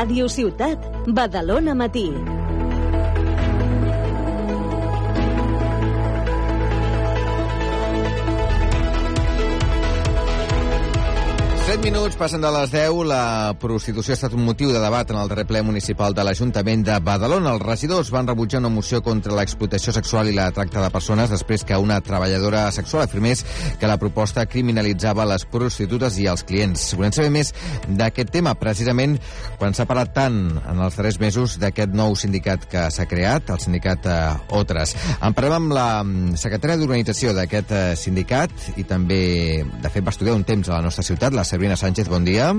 Ràdio Ciutat, Badalona Matí. 7 minuts passen de les 10. La prostitució ha estat un motiu de debat en el darrer ple municipal de l'Ajuntament de Badalona. Els regidors van rebutjar una moció contra l'explotació sexual i la tracta de persones després que una treballadora sexual afirmés que la proposta criminalitzava les prostitutes i els clients. Volem saber més d'aquest tema, precisament quan s'ha parlat tant en els darrers mesos d'aquest nou sindicat que s'ha creat, el sindicat eh, Otres. En parlem amb la mm, secretària d'organització d'aquest eh, sindicat i també, de fet, va estudiar un temps a la nostra ciutat, la Sabrina Sánchez, buen día.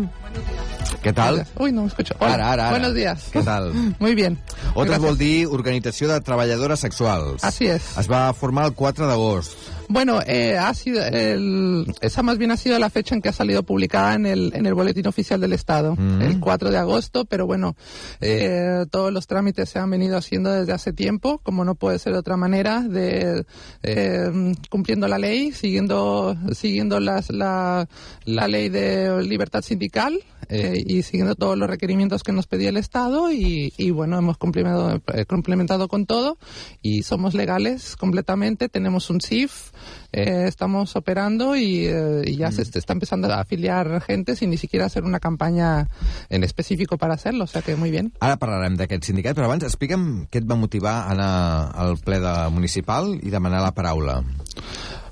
¿Qué tal? Uy, no me escucho. Hola. Ara, ara, ara. Buenos días. Què tal? Muy bien. Otra Gracias. vol dir Organització de Treballadores Sexuals. Así es. Es va formar el 4 d'agost. Bueno, eh, ha sido el, esa más bien ha sido la fecha en que ha salido publicada en el, en el Boletín Oficial del Estado, Mm. el 4 de agosto, pero bueno, eh, todos los trámites se han venido haciendo desde hace tiempo, como no puede ser de otra manera, de eh, cumpliendo la ley, siguiendo, siguiendo las, la, la ley de libertad sindical eh, y siguiendo todos los requerimientos que nos pedía el Estado y, y bueno, hemos complementado, eh, complementado con todo y somos legales completamente, tenemos un CIF, eh, estamos operando y, eh, y ya se est- está empezando a afiliar gente sin ni siquiera hacer una campaña en específico para hacerlo, o sea que muy bien. Ara parlarem d'aquest sindicat, però abans explica'm què et va motivar a anar al ple de municipal i demanar la paraula.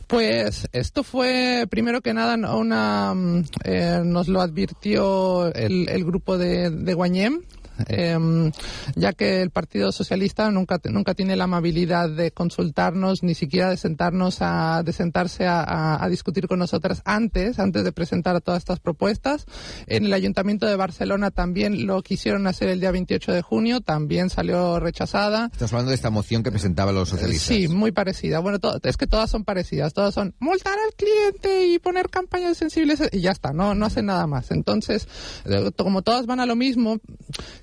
Pues esto fue, primero que nada, una, mm, eh, nos lo advirtió el, el grupo de, de Guañem, em, ya que el Partido Socialista nunca, nunca tiene la amabilidad de consultarnos, ni siquiera de sentarnos a, de sentarse a, a- a discutir con nosotras antes, antes de presentar todas estas propuestas. En el Ayuntamiento de Barcelona también lo quisieron hacer el día 28 de junio, también salió rechazada. Estás hablando de esta moción que presentaban los socialistas. Sí, muy parecida. Bueno, to- es que todas son parecidas. Todas son multar al cliente y poner campañas sensibles y ya está. No, no hacen nada más. Entonces, eh, como todas van a lo mismo,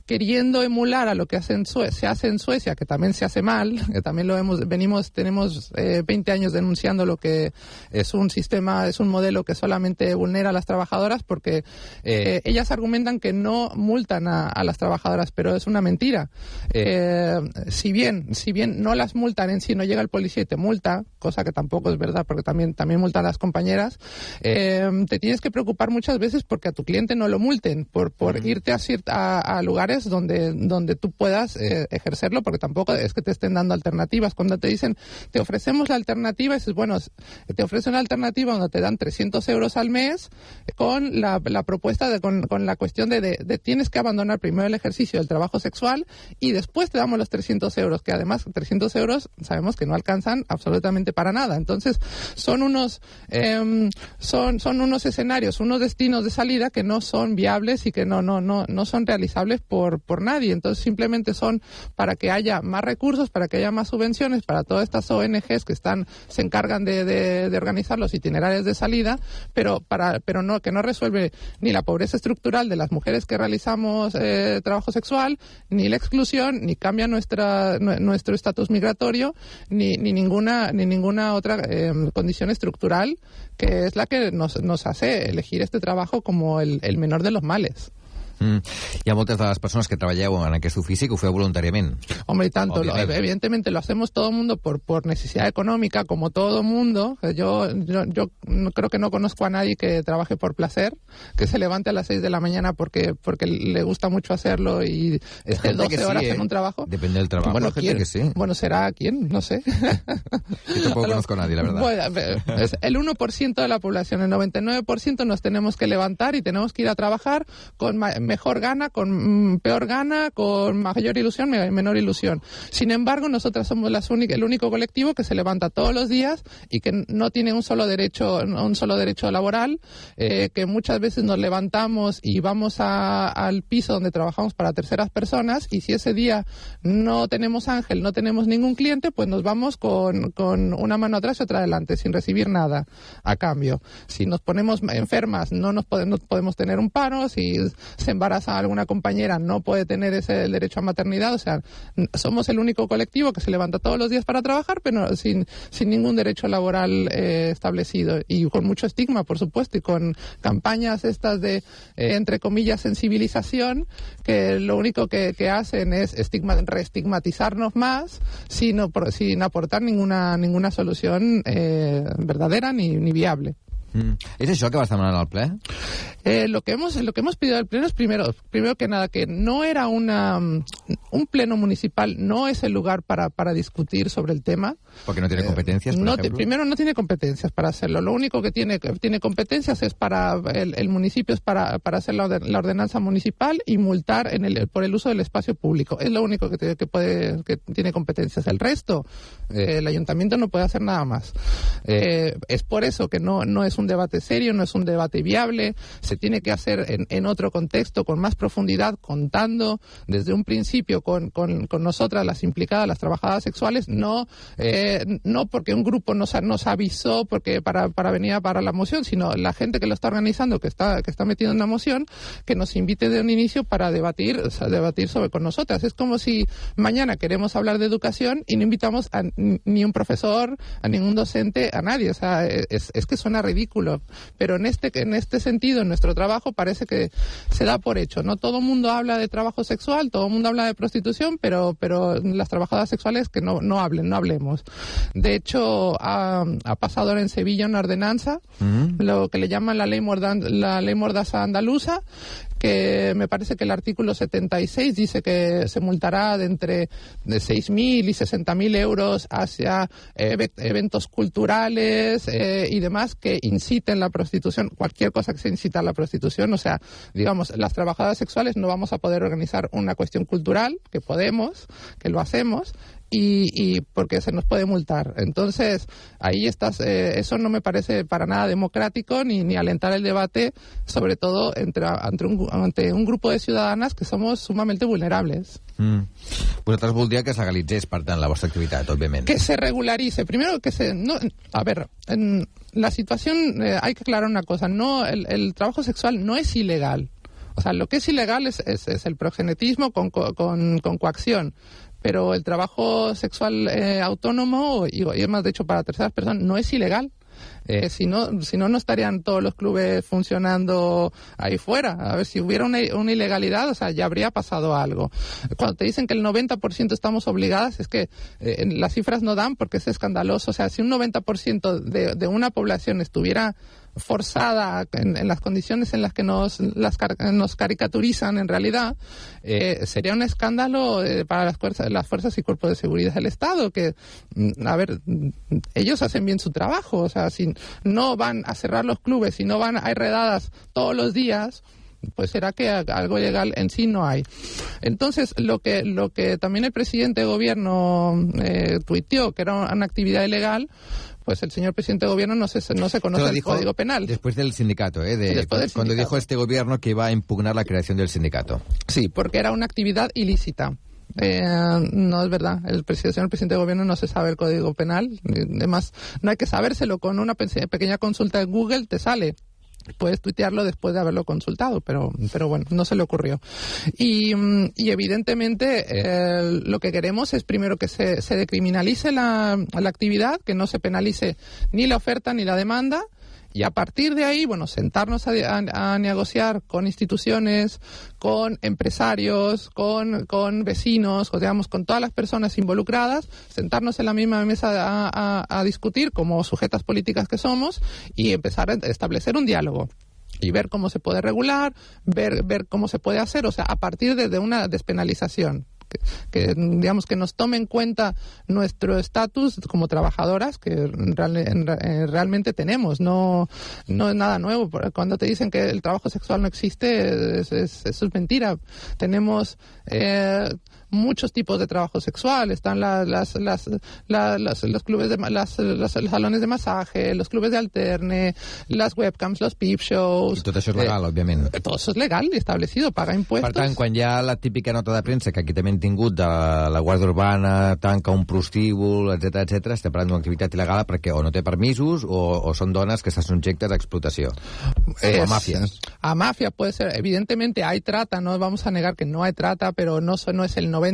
queriendo emular a lo que hace en Sue- se hace en Suecia, que también se hace mal, que también lo hemos, venimos, tenemos eh, 20 años denunciando lo que es un sistema, es un modelo que solamente vulnera a las trabajadoras porque eh, ellas argumentan que no multan a, a las trabajadoras, pero es una mentira. Eh, si bien, si bien no las multan en sí, no llega el policía y te multa, cosa que tampoco es verdad porque también, también multan a las compañeras, eh, te tienes que preocupar muchas veces porque a tu cliente no lo multen, por, por irte a, a, a lugares donde, donde tú puedas eh, ejercerlo, porque tampoco es que te estén dando alternativas. Cuando te dicen, te ofrecemos la alternativa, dices, bueno, te ofrecen una alternativa donde te dan 300 euros al mes eh, con la, propuesta, de, con, la cuestión de, de, de tienes que abandonar primero el ejercicio del trabajo sexual y después te damos los 300 euros, que además 300 euros sabemos que no alcanzan absolutamente para nada. Entonces, son unos, em, son, son unos escenarios, unos destinos de salida que no son viables y que no, no, no, no son realizables por, por nadie. Entonces, simplemente son para que haya más recursos, para que haya más subvenciones, para todas estas ONGs que están, se encargan de, de, organizar los itinerarios de salida, pero para, pero no, que no resuelve ni la pobreza estructural de las mujeres que realizamos eh, trabajo sexual, ni la exclusión, ni cambia nuestra, nue- nuestro estatus migratorio, ni, ni ninguna, ni ninguna otra eh, condición estructural que es la que nos, nos hace elegir este trabajo como el, el menor de los males. Mm. Hi ha moltes de les persones que treballeu en aquest ofici que ho feu voluntàriament. Hombre, y tanto, lo- evidentemente lo hacemos todo el mundo por, por necesidad económica, como todo mundo. Yo, yo, yo creo que no conozco a nadie que trabaje por placer, que se levante a las 6 de la mañana porque, porque le gusta mucho hacerlo y esté gente 12 que sí, horas ¿eh? en un trabajo. Depende del trabajo, Bueno, que sí. Bueno, será quién, no sé. Yo tampoco conozco a nadie, la verdad. Bueno, eh, es el 1% de la población, el 99% nos tenemos que levantar y tenemos que ir a trabajar con mejor gana, con mm, peor gana, con mayor ilusión, me- menor ilusión. Sin embargo, nosotras somos las el único colectivo que se levanta todos los días y que no tiene un solo derecho, un solo derecho laboral, eh, que muchas veces nos levantamos y vamos a- al piso donde trabajamos para terceras personas y si ese día no tenemos ángel, no tenemos ningún cliente, pues nos vamos con, con una mano atrás y otra adelante, sin recibir nada a cambio. Si nos ponemos enfermas, no nos podemos, no podemos tener un paro, si se embaraza a alguna compañera no puede tener ese derecho a maternidad. O sea, somos el único colectivo que se levanta todos los días para trabajar, pero sin, sin ningún derecho laboral eh, establecido y con mucho estigma, por supuesto, y con campañas estas de, eh, entre comillas, sensibilización, que lo único que, hacen es estigma, reestigmatizarnos más sin, sin aportar ninguna, ninguna solución eh, verdadera ni, ni viable. Mm. És això que vas demanar al ple? Eh, lo, que hemos, lo que hemos pedido al Pleno es primero, primero que nada que no era una, un Pleno municipal, no es el lugar para, para discutir sobre el tema. Porque no tiene eh, competencias, por no ejemplo. primero, no tiene competencias para hacerlo. Lo único que tiene, tiene competencias es para el, el municipio, es para, para hacer la, la, ordenanza municipal y multar en el, por el uso del espacio público. Es lo único que, que, puede, que tiene competencias. El resto, eh, el ayuntamiento no puede hacer nada más. Eh, es por eso que no, no es un debate serio, no es un debate viable. Se tiene que hacer en, en otro contexto, con más profundidad, contando desde un principio con, con, con nosotras, las implicadas, las trabajadoras sexuales, no, eh, no porque un grupo nos, nos avisó porque para, para venir a para la moción, sino la gente que lo está organizando, que está, que está metido en la moción, que nos invite de un inicio para debatir, o sea, debatir sobre con nosotras. Es como si mañana queremos hablar de educación y no invitamos a ni un profesor, a ningún docente, a nadie. O sea, es, es que suena ridículo. Pero en este, en este sentido, en nuestro trabajo, parece que se da por hecho. No todo el mundo habla de trabajo sexual, todo el mundo habla de prostitución, pero, pero las trabajadoras sexuales que no, no hablen, no hablemos. De hecho, ha, ha pasado ahora en Sevilla una ordenanza, uh -huh. lo que le llaman la ley, mordan, la ley mordaza andaluza, que me parece que el artículo 76 dice que se multará de entre de 6.000 y 60.000 euros hacia eh, eventos culturales eh, y demás que inciten la prostitución, cualquier cosa que se incita a la prostitución, o sea, digamos, las trabajadoras sexuales no vamos a poder organizar una cuestión cultural, que podemos, que lo hacemos, y, y, porque se nos puede multar. Entonces, ahí estás, eh, eso no me parece para nada democrático ni, ni alentar el debate, sobre todo entre, entre, un, ante un grupo de ciudadanas que somos sumamente vulnerables. Mm. Vosaltres voldria que es legalitzés, per tant, la vostra activitat, òbviament. Que se regularice. Primero que se... No, a ver, en la situación, eh, hay que aclarar una cosa, no, el, el trabajo sexual no es ilegal. O sea, lo que es ilegal es, es, es el progenetismo con, con, con coacción pero el trabajo sexual eh, autónomo y, y más de hecho para terceras personas no es ilegal. Eh, si, no, si no, no estarían todos los clubes funcionando ahí fuera. A ver, si hubiera una, una ilegalidad, o sea, ya habría pasado algo. Cuando te dicen que el 90% estamos obligadas, es que eh, las cifras no dan porque es escandaloso. O sea, si un 90% de, de una población estuviera forzada en, en, las condiciones en las que nos, las, nos caricaturizan en realidad, eh, sería un escándalo eh, para las fuerzas, las fuerzas y cuerpos de seguridad del Estado, que, a ver, ellos hacen bien su trabajo, o sea, si no van a cerrar los clubes, si no van, hay redadas todos los días, pues será que algo legal en sí no hay. Entonces, lo que, lo que también el presidente de gobierno eh, tuiteó, que era una actividad ilegal, pues el señor presidente de gobierno no se, no se conoce el Código Penal. Después del sindicato, ¿eh? De, después del cuando sindicato. dijo este gobierno que iba a impugnar la creación del sindicato. Sí, porque era una actividad ilícita. Eh, no es verdad. El, presidente, el señor presidente de gobierno no se sabe el código penal. Además, no hay que sabérselo. Con una pequeña consulta en Google te sale puedes tuitearlo después de haberlo consultado, pero, pero bueno, no se le ocurrió. Y, y evidentemente lo que queremos es primero que se, se decriminalice la, la actividad, que no se penalice ni la oferta ni la demanda, y a partir de ahí, bueno, sentarnos a, negociar con instituciones, con empresarios, con, con vecinos, digamos, con todas las personas involucradas, sentarnos en la misma mesa a, a discutir como sujetas políticas que somos y empezar a establecer un diálogo y ver cómo se puede regular, ver, ver cómo se puede hacer, o sea, a partir de, de una despenalización. Que, digamos que nos tome en cuenta nuestro estatus como trabajadoras que en, realmente tenemos. No no es nada nuevo. Cuando te dicen que el trabajo sexual no existe es, es, eso es mentira. Tenemos eh, muchos tipos de trabajo sexual. Están las, las, las, las los clubes de las, los salones de masaje, los clubes de alterne, las webcams, los peep shows. I tot això és legal, eh, òbviament. Todo eso es legal y establecido, paga impuestos. Per tant, quan hi ha la típica nota de premsa que aquí també hem tingut de la Guàrdia Urbana, tanca un prostíbul, etc etc, estem parlant d'una activitat il·legal perquè o no té permisos o, o són dones que estan subjectes a explotació. Es- o a mafias. A mafia puede ser. Evidentemente hay trata, no vamos a negar que no hay trata, pero no, no es el 90%.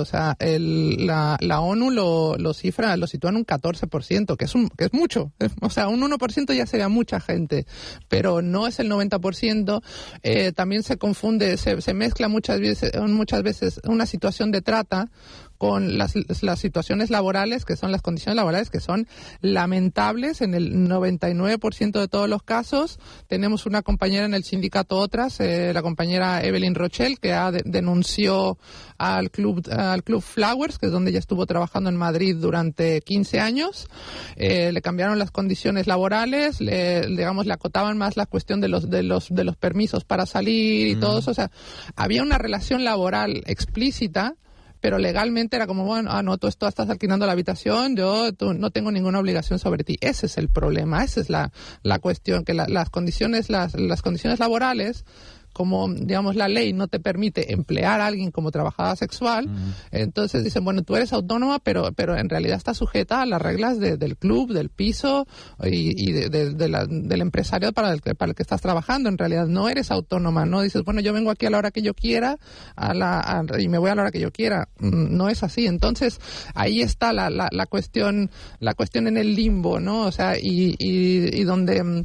O sea, el- la, la ONU lo, lo cifra, lo sitúa en un 14%, que es, un, que es mucho. O sea, un 1% ya sería mucha gente, pero no es el 90%. Eh, también se confunde, se, se mezcla muchas veces, muchas veces una situación de trata con las, las situaciones laborales, que son las condiciones laborales, que son lamentables en el 99% de todos los casos. Tenemos una compañera en el sindicato Otras, eh, la compañera Evelyn Rochelle, que ha de- denunció al club, al club Flowers, que es donde ella estuvo trabajando en Madrid durante 15 años. Eh, le cambiaron las condiciones laborales, le, digamos, le acotaban más la cuestión de los, de los, de los permisos para salir y todo eso. O sea, había una relación laboral explícita pero legalmente era como, bueno, ah, no, tú estás alquilando la habitación, yo tú, no tengo ninguna obligación sobre ti. Ese es el problema, esa es la, la cuestión, que la- las condiciones, las, las condiciones laborales, como, digamos, la ley no te permite emplear a alguien como trabajadora sexual, entonces dicen, bueno, tú eres autónoma, pero, pero en realidad estás sujeta a las reglas de- del club, del piso y, y de- de- de la- del empresario para el, que, para el que estás trabajando. En realidad no eres autónoma, no dices, bueno, yo vengo aquí a la hora que yo quiera a la, a- y me voy a la hora que yo quiera. Mm, No es así. Entonces ahí está la, la, la cuestión, la cuestión en el limbo, ¿no? O sea, y, y, y donde, mm,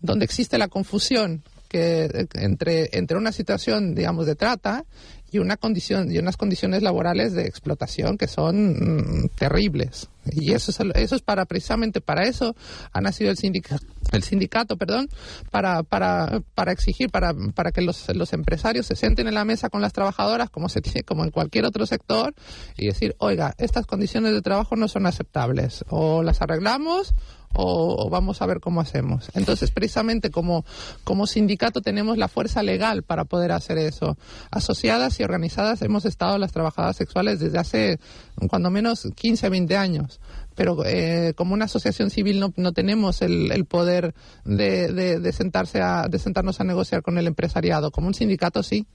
donde existe la confusión que eh, entre, entre una situación, digamos, de trata y una condición y unas condiciones laborales de explotación que son mm, terribles y eso es eso es para precisamente para eso ha nacido el sindicato el sindicato perdón para para para exigir para para que los, los empresarios se sienten en la mesa con las trabajadoras como se tiene como en cualquier otro sector y decir oiga estas condiciones de trabajo no son aceptables o las arreglamos o, o vamos a ver cómo hacemos. Entonces, precisamente como, como sindicato tenemos la fuerza legal para poder hacer eso. Asociadas organizadas hemos estado las trabajadoras sexuales desde hace, cuando menos, 15, 20 años. Pero eh, como una asociación civil no, no tenemos el, el poder de, de, de sentarse a, de sentarnos a negociar con el empresariado. Como un sindicato sí.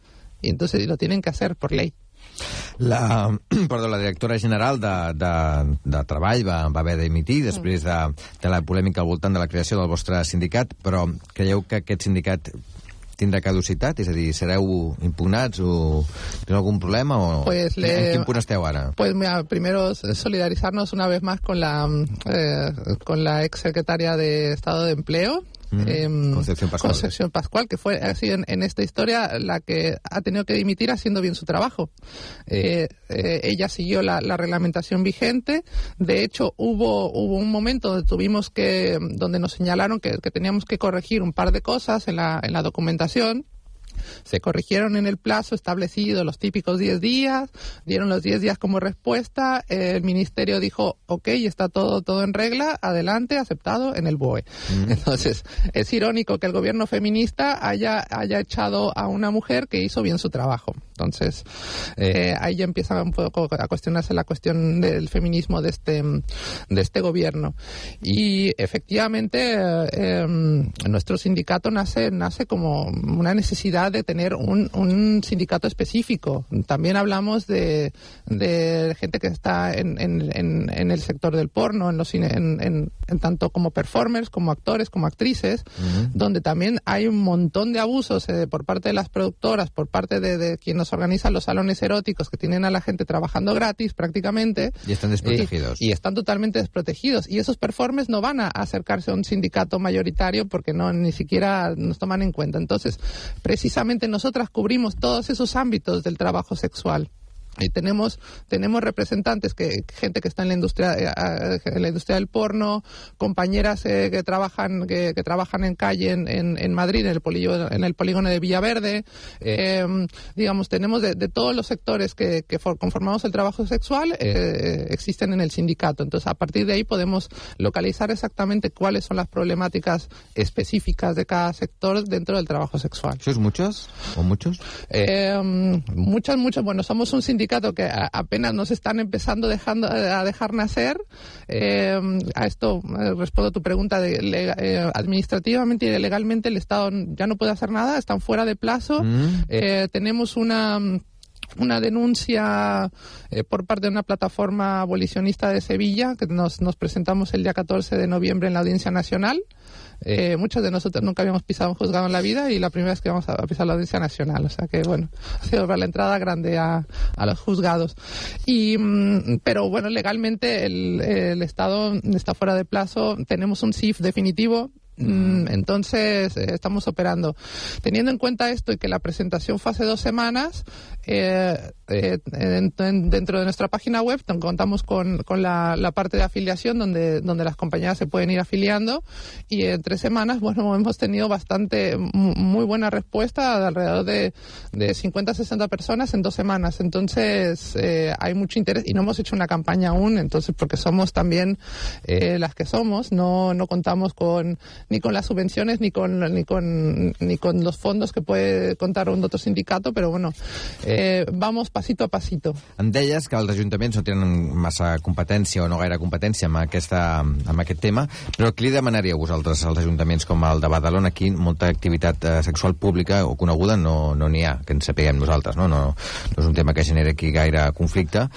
Y entonces lo tienen que hacer por ley. La, perdó, la directora general de, de, de Treball va, va haver d'emitir després de, de la polèmica al voltant de la creació del vostre sindicat, però creieu que aquest sindicat tindrà caducitat? És a dir, sereu impugnats o teniu algun problema? O... Pues le- En quin punt esteu ara? Pues mira, primero solidarizarnos una vez más con la eh, con la ex secretaria de Estado de Empleo. Mm, em, Concepción Pascual. Concepción Pascual, que fue así en, en esta historia la que ha tenido que dimitir haciendo bien su trabajo. Eh, eh, ella siguió la, la reglamentación vigente. De hecho, hubo hubo un momento donde tuvimos que donde nos señalaron que, que teníamos que corregir un par de cosas en la en la documentación se corrigieron en el plazo establecido los típicos 10 días, dieron los 10 días como respuesta, el ministerio dijo, ok, está todo, todo en regla, adelante, aceptado en el BOE. Entonces, es irónico que el gobierno feminista haya, haya echado a una mujer que hizo bien su trabajo. Entonces, eh, ahí ya empieza un poco a cuestionarse la cuestión del feminismo de este, de este gobierno. Y efectivamente, eh, nuestro sindicato nace, nace como una necesidad de tener un, un sindicato específico. También hablamos de, de gente que está en, en, en, en el sector del porno, en, los cine- en, en- en tanto como performers, como actores, como actrices, donde también hay un montón de abusos eh, por parte de las productoras, por parte de, de quien nos organiza los salones eróticos que tienen a la gente trabajando gratis prácticamente. Y están desprotegidos. Y, y están totalmente desprotegidos. Y esos performers no van a acercarse a un sindicato mayoritario porque no ni siquiera nos toman en cuenta. Entonces, precisamente nosotras cubrimos todos esos ámbitos del trabajo sexual. Y tenemos, tenemos representantes, que gente que está en la industria, eh, eh, en la industria del porno, compañeras eh, que trabajan, que, que trabajan en calle en, en, en Madrid, en el, polillo- en el polígono de Villaverde. Eh, digamos, tenemos de, de todos los sectores que, que for- conformamos el trabajo sexual, eh, existen en el sindicato. Entonces, a partir de ahí podemos localizar exactamente cuáles son las problemáticas específicas de cada sector dentro del trabajo sexual. ¿Sois muchos o muchos? Eh, muchas, muchas, bueno, somos un sindicato sindicato que apenas nos están empezando dejando, a dejar nacer. Eh, a esto eh, respondo a tu pregunta de eh, administrativamente y legalmente el Estado ya no puede hacer nada, están fuera de plazo. Mm. tenemos una una denuncia eh, por parte de una plataforma abolicionista de Sevilla, que nos, nos presentamos el día 14 de noviembre en la Audiencia Nacional. Eh, muchos de nosotros nunca habíamos pisado un juzgado en la vida y la primera vez que vamos a pisar la Audiencia Nacional. O sea que, bueno, ha sido la entrada grande a, a los juzgados. Y, mm, pero bueno, legalmente el, el Estado está fuera de plazo. Tenemos un CIF definitivo entonces, eh, estamos operando. Teniendo en cuenta esto y que la presentación fue hace dos semanas, eh, eh, dentro de nuestra página web contamos con, con la, parte de afiliación donde, donde las compañías se pueden ir afiliando y en tres semanas, bueno, hemos tenido bastante, muy buena respuesta de alrededor de, de 50 60 personas en dos semanas. Entonces, hay mucho interés y no hemos hecho una campaña aún, entonces, porque somos también las que somos, no, no contamos con ni con las subvenciones ni con ni con ni con los fondos que puede contar un otro sindicato, però bueno, eh, vamos pasito a pasito. Em deies que els ajuntaments no tenen massa competència o no gaire competència amb, aquesta, amb aquest tema, però què li demanaríeu vosaltres als ajuntaments com el de Badalona? Aquí molta activitat eh, sexual pública o coneguda no n'hi no ha, que ens sapiguem nosaltres, no? no? No és un tema que genera aquí gaire conflicte,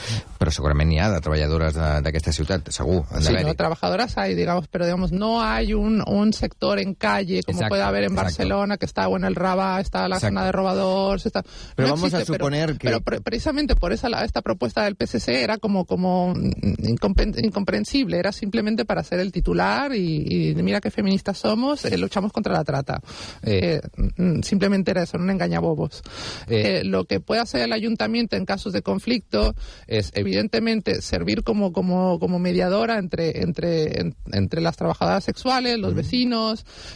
però segurament n'hi ha de treballadores d'aquesta ciutat, segur. Sí, no, treballadores hay, digamos, pero digamos, no hay un, un sector en calle, como puede haber en Barcelona, que está bueno el Rabat, está la zona de robadores. Está... Pero vamos a suponer que. Pero precisamente por esa esta propuesta del PSC era como, como incomprensible, era simplemente para ser el titular y, mira qué feministas somos, eh, luchamos contra la trata. Eh, mm, simplemente era eso, un engañabobos. Eh, lo que puede hacer el ayuntamiento en casos de conflicto es, evidentemente, servir como, como, como mediadora entre, entre, entre las trabajadoras sexuales, los vecinos,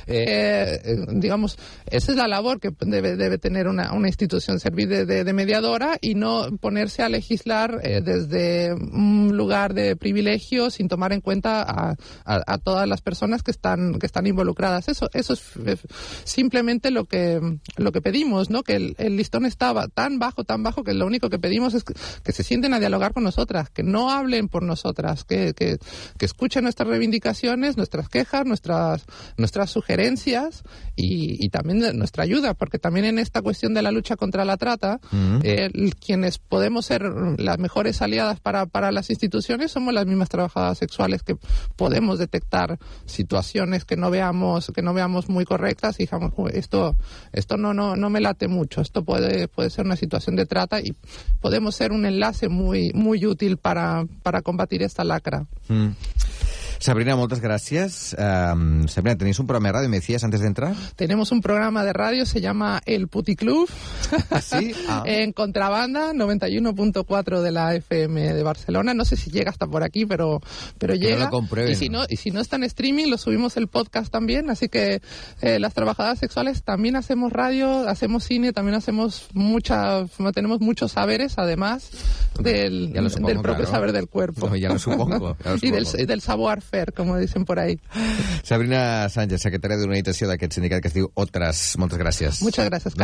eh, eh, digamos, esa es la labor que debe, debe tener una, una institución, servir de, de, mediadora y no ponerse a legislar eh, desde un lugar de privilegio sin tomar en cuenta a, a, todas las personas que están, que están involucradas. Eso, eso es simplemente lo que, lo que pedimos, ¿no? Que el, el listón estaba tan bajo, tan bajo, que lo único que pedimos es que, que se sienten a dialogar con nosotras, que no hablen por nosotras, que, que, que escuchen nuestras reivindicaciones, nuestras quejas, nuestras nuestras sugerencias y, y, también nuestra ayuda, porque también en esta cuestión de la lucha contra la trata, eh, quienes podemos ser las mejores aliadas para, para las instituciones somos las mismas trabajadoras sexuales que podemos detectar situaciones que no veamos que no veamos muy correctas y digamos esto esto no no no me late mucho esto puede puede ser una situación de trata y podemos ser un enlace muy muy útil para para combatir esta lacra mm. Sabrina, muchas gracias. Sabrina, ¿tenéis un programa de radio, me decías antes de entrar? Tenemos un programa de radio, se llama El Puticlub. ¿Ah, ¿Sí? Ah. en contrabanda, 91.4 de la FM de Barcelona. No sé si llega hasta por aquí, pero, pero llega. y, si no, y si no está en streaming, lo subimos el podcast también. Así que eh, las trabajadoras sexuales también hacemos radio, hacemos cine, también hacemos mucha, tenemos muchos saberes, además del, del propio saber del cuerpo. ya lo supongo. y del, del savoir fer, como dicen por ahí. Sabrina Sánchez, secretària d'una de d'aquest sindicat que es diu Otras. Moltes gràcies. Muchas gracias, Carlos.